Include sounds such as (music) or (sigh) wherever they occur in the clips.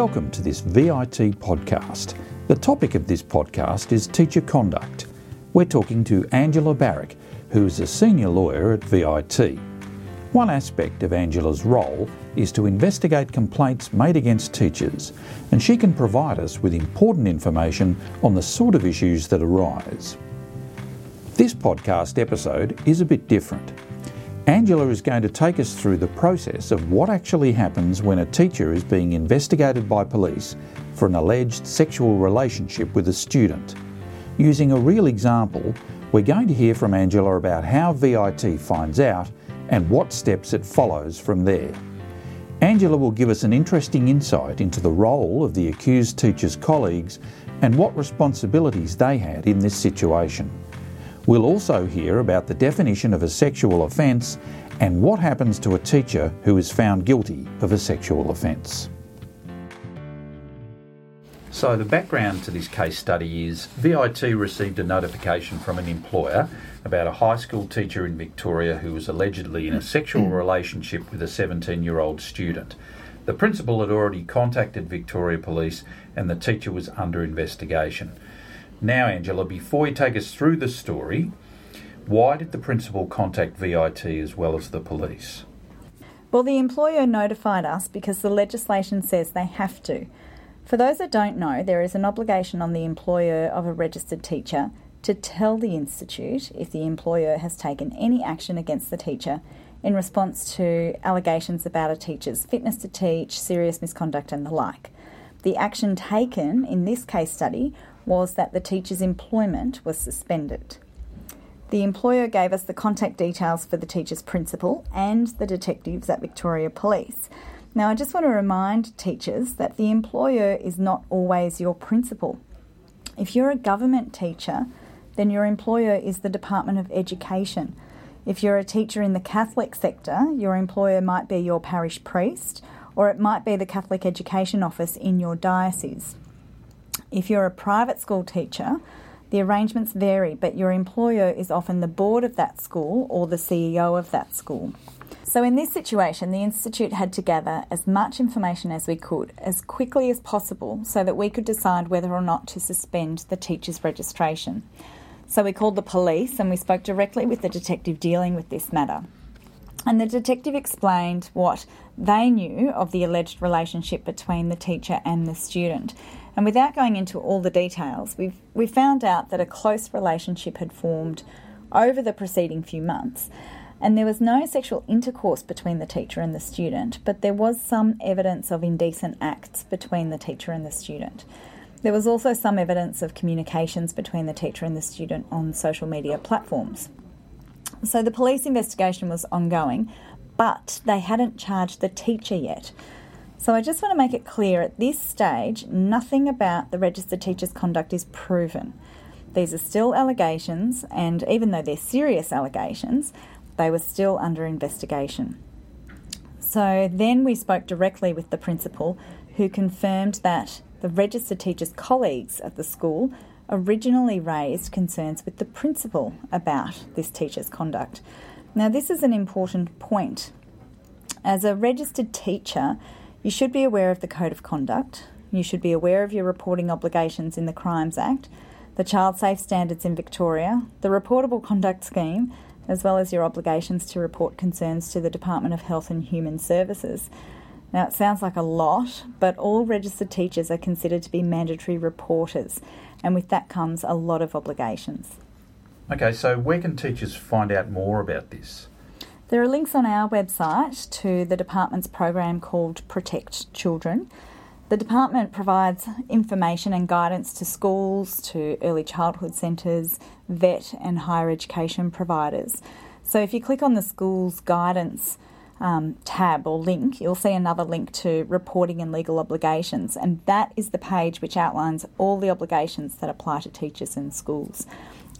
Welcome to this VIT podcast. The topic of this podcast is teacher conduct. We're talking to Angela Barrick, who is a senior lawyer at VIT. One aspect of Angela's role is to investigate complaints made against teachers, and she can provide us with important information on the sort of issues that arise. This podcast episode is a bit different. Angela is going to take us through the process of what actually happens when a teacher is being investigated by police for an alleged sexual relationship with a student. Using a real example, we're going to hear from Angela about how VIT finds out and what steps it follows from there. Angela will give us an interesting insight into the role of the accused teacher's colleagues and what responsibilities they had in this situation. We'll also hear about the definition of a sexual offence and what happens to a teacher who is found guilty of a sexual offence. So, the background to this case study is VIT received a notification from an employer about a high school teacher in Victoria who was allegedly in a sexual relationship with a 17 year old student. The principal had already contacted Victoria Police and the teacher was under investigation. Now, Angela, before you take us through the story, why did the principal contact VIT as well as the police? Well, the employer notified us because the legislation says they have to. For those that don't know, there is an obligation on the employer of a registered teacher to tell the institute if the employer has taken any action against the teacher in response to allegations about a teacher's fitness to teach, serious misconduct, and the like. The action taken in this case study was that the teacher's employment was suspended. The employer gave us the contact details for the teacher's principal and the detectives at Victoria Police. Now, I just want to remind teachers that the employer is not always your principal. If you're a government teacher, then your employer is the Department of Education. If you're a teacher in the Catholic sector, your employer might be your parish priest or it might be the Catholic Education Office in your diocese. If you're a private school teacher, the arrangements vary, but your employer is often the board of that school or the CEO of that school. So, in this situation, the Institute had to gather as much information as we could as quickly as possible so that we could decide whether or not to suspend the teacher's registration. So, we called the police and we spoke directly with the detective dealing with this matter. And the detective explained what they knew of the alleged relationship between the teacher and the student. And without going into all the details, we've, we found out that a close relationship had formed over the preceding few months. And there was no sexual intercourse between the teacher and the student, but there was some evidence of indecent acts between the teacher and the student. There was also some evidence of communications between the teacher and the student on social media platforms. So the police investigation was ongoing, but they hadn't charged the teacher yet. So I just want to make it clear at this stage, nothing about the registered teacher's conduct is proven. These are still allegations, and even though they're serious allegations, they were still under investigation. So then we spoke directly with the principal, who confirmed that the registered teacher's colleagues at the school originally raised concerns with the principal about this teacher's conduct. Now, this is an important point. As a registered teacher, you should be aware of the Code of Conduct. You should be aware of your reporting obligations in the Crimes Act, the Child Safe Standards in Victoria, the Reportable Conduct Scheme, as well as your obligations to report concerns to the Department of Health and Human Services. Now, it sounds like a lot, but all registered teachers are considered to be mandatory reporters, and with that comes a lot of obligations. Okay, so where can teachers find out more about this? There are links on our website to the department's program called Protect Children. The department provides information and guidance to schools, to early childhood centres, vet, and higher education providers. So if you click on the school's guidance um, tab or link, you'll see another link to reporting and legal obligations, and that is the page which outlines all the obligations that apply to teachers in schools.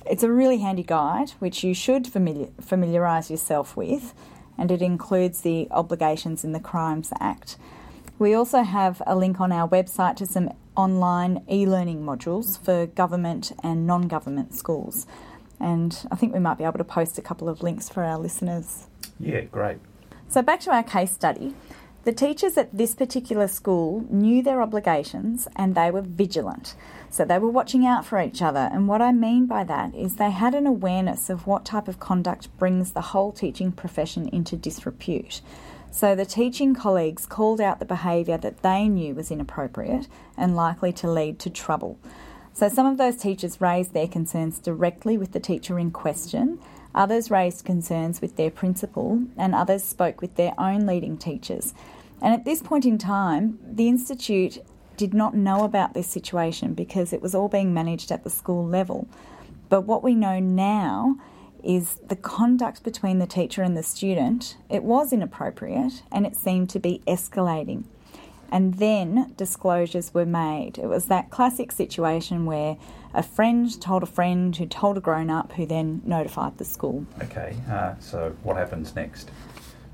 It's a really handy guide which you should familiar, familiarise yourself with, and it includes the obligations in the Crimes Act. We also have a link on our website to some online e learning modules for government and non government schools. And I think we might be able to post a couple of links for our listeners. Yeah, great. So, back to our case study. The teachers at this particular school knew their obligations and they were vigilant. So they were watching out for each other. And what I mean by that is they had an awareness of what type of conduct brings the whole teaching profession into disrepute. So the teaching colleagues called out the behaviour that they knew was inappropriate and likely to lead to trouble. So some of those teachers raised their concerns directly with the teacher in question, others raised concerns with their principal, and others spoke with their own leading teachers. And at this point in time, the Institute did not know about this situation because it was all being managed at the school level. But what we know now is the conduct between the teacher and the student, it was inappropriate and it seemed to be escalating. And then disclosures were made. It was that classic situation where a friend told a friend who told a grown up who then notified the school. Okay, uh, so what happens next?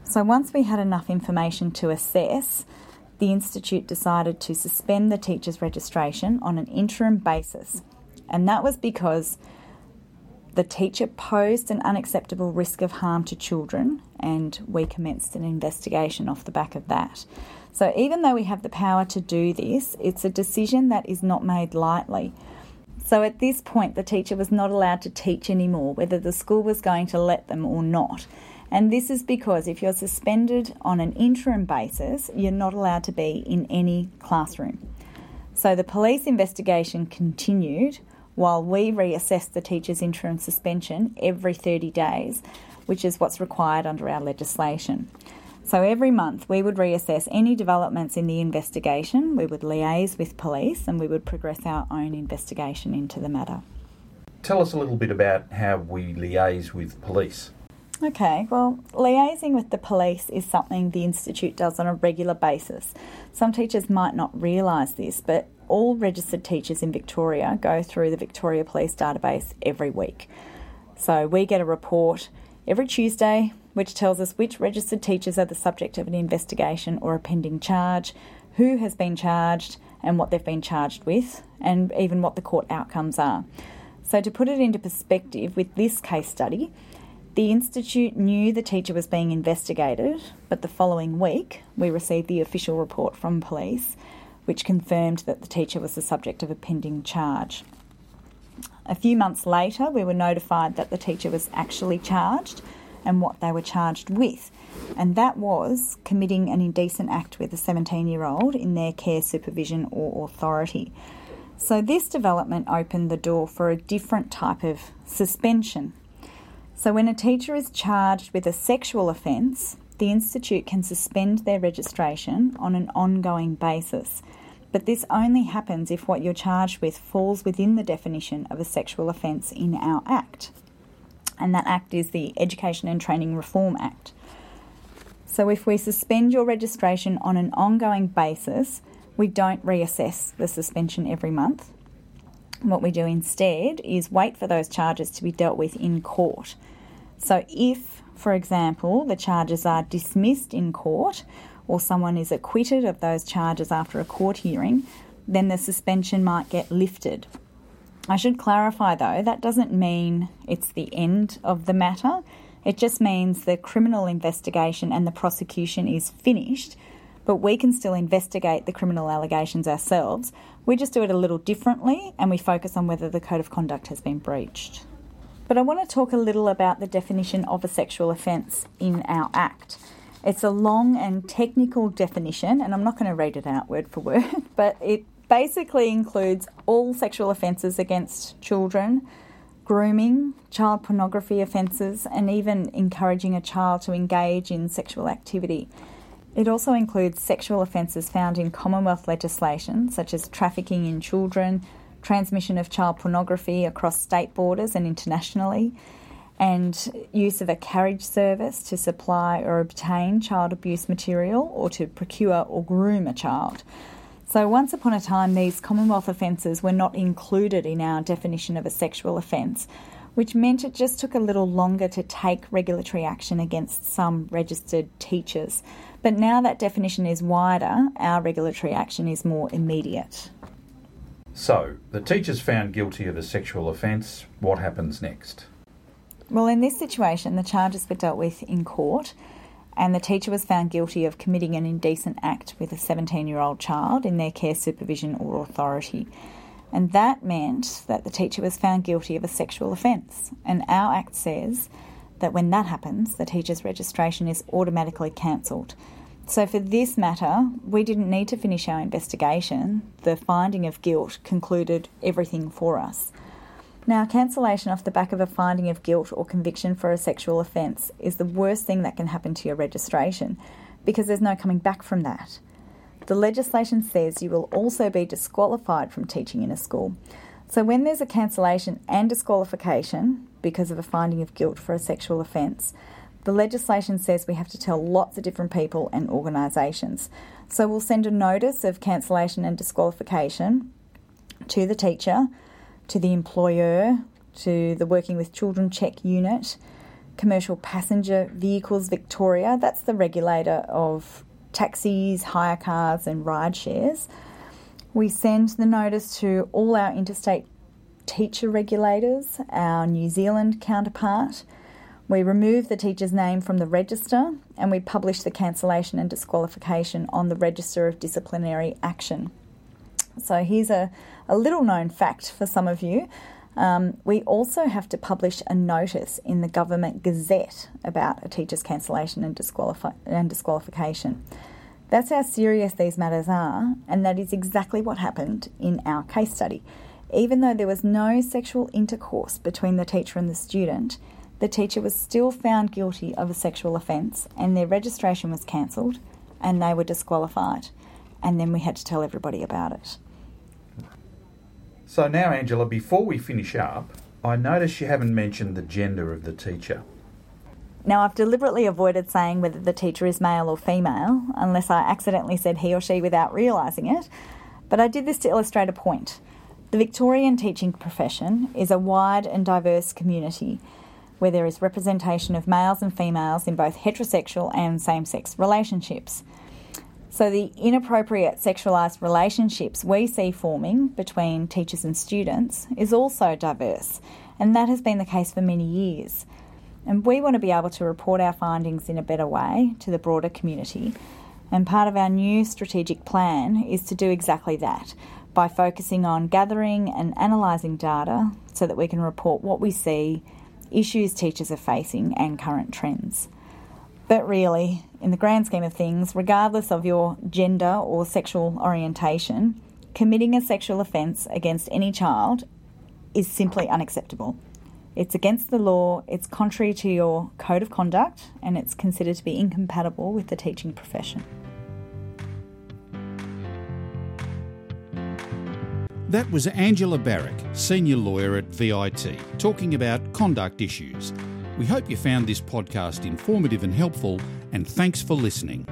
So once we had enough information to assess, the Institute decided to suspend the teacher's registration on an interim basis. And that was because the teacher posed an unacceptable risk of harm to children, and we commenced an investigation off the back of that. So, even though we have the power to do this, it's a decision that is not made lightly. So, at this point, the teacher was not allowed to teach anymore, whether the school was going to let them or not. And this is because if you're suspended on an interim basis, you're not allowed to be in any classroom. So, the police investigation continued while we reassess the teacher's interim suspension every 30 days, which is what's required under our legislation. So every month we would reassess any developments in the investigation, we would liaise with police, and we would progress our own investigation into the matter. Tell us a little bit about how we liaise with police. Okay, well, liaising with the police is something the Institute does on a regular basis. Some teachers might not realise this, but all registered teachers in Victoria go through the Victoria Police database every week. So we get a report every Tuesday which tells us which registered teachers are the subject of an investigation or a pending charge, who has been charged, and what they've been charged with, and even what the court outcomes are. So, to put it into perspective, with this case study, the Institute knew the teacher was being investigated, but the following week we received the official report from police which confirmed that the teacher was the subject of a pending charge. A few months later, we were notified that the teacher was actually charged and what they were charged with, and that was committing an indecent act with a 17 year old in their care, supervision, or authority. So, this development opened the door for a different type of suspension. So, when a teacher is charged with a sexual offence, the Institute can suspend their registration on an ongoing basis. But this only happens if what you're charged with falls within the definition of a sexual offence in our Act. And that Act is the Education and Training Reform Act. So if we suspend your registration on an ongoing basis, we don't reassess the suspension every month. What we do instead is wait for those charges to be dealt with in court. So if, for example, the charges are dismissed in court, or someone is acquitted of those charges after a court hearing, then the suspension might get lifted. I should clarify though, that doesn't mean it's the end of the matter. It just means the criminal investigation and the prosecution is finished, but we can still investigate the criminal allegations ourselves. We just do it a little differently and we focus on whether the code of conduct has been breached. But I want to talk a little about the definition of a sexual offence in our Act. It's a long and technical definition, and I'm not going to read it out word for (laughs) word, but it basically includes all sexual offences against children, grooming, child pornography offences, and even encouraging a child to engage in sexual activity. It also includes sexual offences found in Commonwealth legislation, such as trafficking in children, transmission of child pornography across state borders and internationally, and use of a carriage service to supply or obtain child abuse material or to procure or groom a child. So, once upon a time, these Commonwealth offences were not included in our definition of a sexual offence, which meant it just took a little longer to take regulatory action against some registered teachers. But now that definition is wider, our regulatory action is more immediate. So, the teacher's found guilty of a sexual offence. What happens next? Well, in this situation, the charges were dealt with in court, and the teacher was found guilty of committing an indecent act with a 17 year old child in their care, supervision, or authority. And that meant that the teacher was found guilty of a sexual offence. And our Act says that when that happens, the teacher's registration is automatically cancelled. So, for this matter, we didn't need to finish our investigation. The finding of guilt concluded everything for us. Now, cancellation off the back of a finding of guilt or conviction for a sexual offence is the worst thing that can happen to your registration because there's no coming back from that. The legislation says you will also be disqualified from teaching in a school. So, when there's a cancellation and disqualification because of a finding of guilt for a sexual offence, the legislation says we have to tell lots of different people and organisations. So, we'll send a notice of cancellation and disqualification to the teacher to the employer, to the Working with Children Check Unit, Commercial Passenger Vehicles Victoria, that's the regulator of taxis, hire cars, and ride shares. We send the notice to all our interstate teacher regulators, our New Zealand counterpart. We remove the teacher's name from the register and we publish the cancellation and disqualification on the Register of Disciplinary Action. So here's a, a little known fact for some of you. Um, we also have to publish a notice in the Government Gazette about a teacher's cancellation and, and disqualification. That's how serious these matters are, and that is exactly what happened in our case study. Even though there was no sexual intercourse between the teacher and the student, the teacher was still found guilty of a sexual offence and their registration was cancelled and they were disqualified. And then we had to tell everybody about it. So now, Angela, before we finish up, I notice you haven't mentioned the gender of the teacher. Now, I've deliberately avoided saying whether the teacher is male or female, unless I accidentally said he or she without realising it, but I did this to illustrate a point. The Victorian teaching profession is a wide and diverse community where there is representation of males and females in both heterosexual and same sex relationships. So, the inappropriate sexualised relationships we see forming between teachers and students is also diverse, and that has been the case for many years. And we want to be able to report our findings in a better way to the broader community. And part of our new strategic plan is to do exactly that by focusing on gathering and analysing data so that we can report what we see, issues teachers are facing, and current trends. But really, in the grand scheme of things, regardless of your gender or sexual orientation, committing a sexual offence against any child is simply unacceptable. It's against the law, it's contrary to your code of conduct, and it's considered to be incompatible with the teaching profession. That was Angela Barrick, Senior Lawyer at VIT, talking about conduct issues. We hope you found this podcast informative and helpful, and thanks for listening.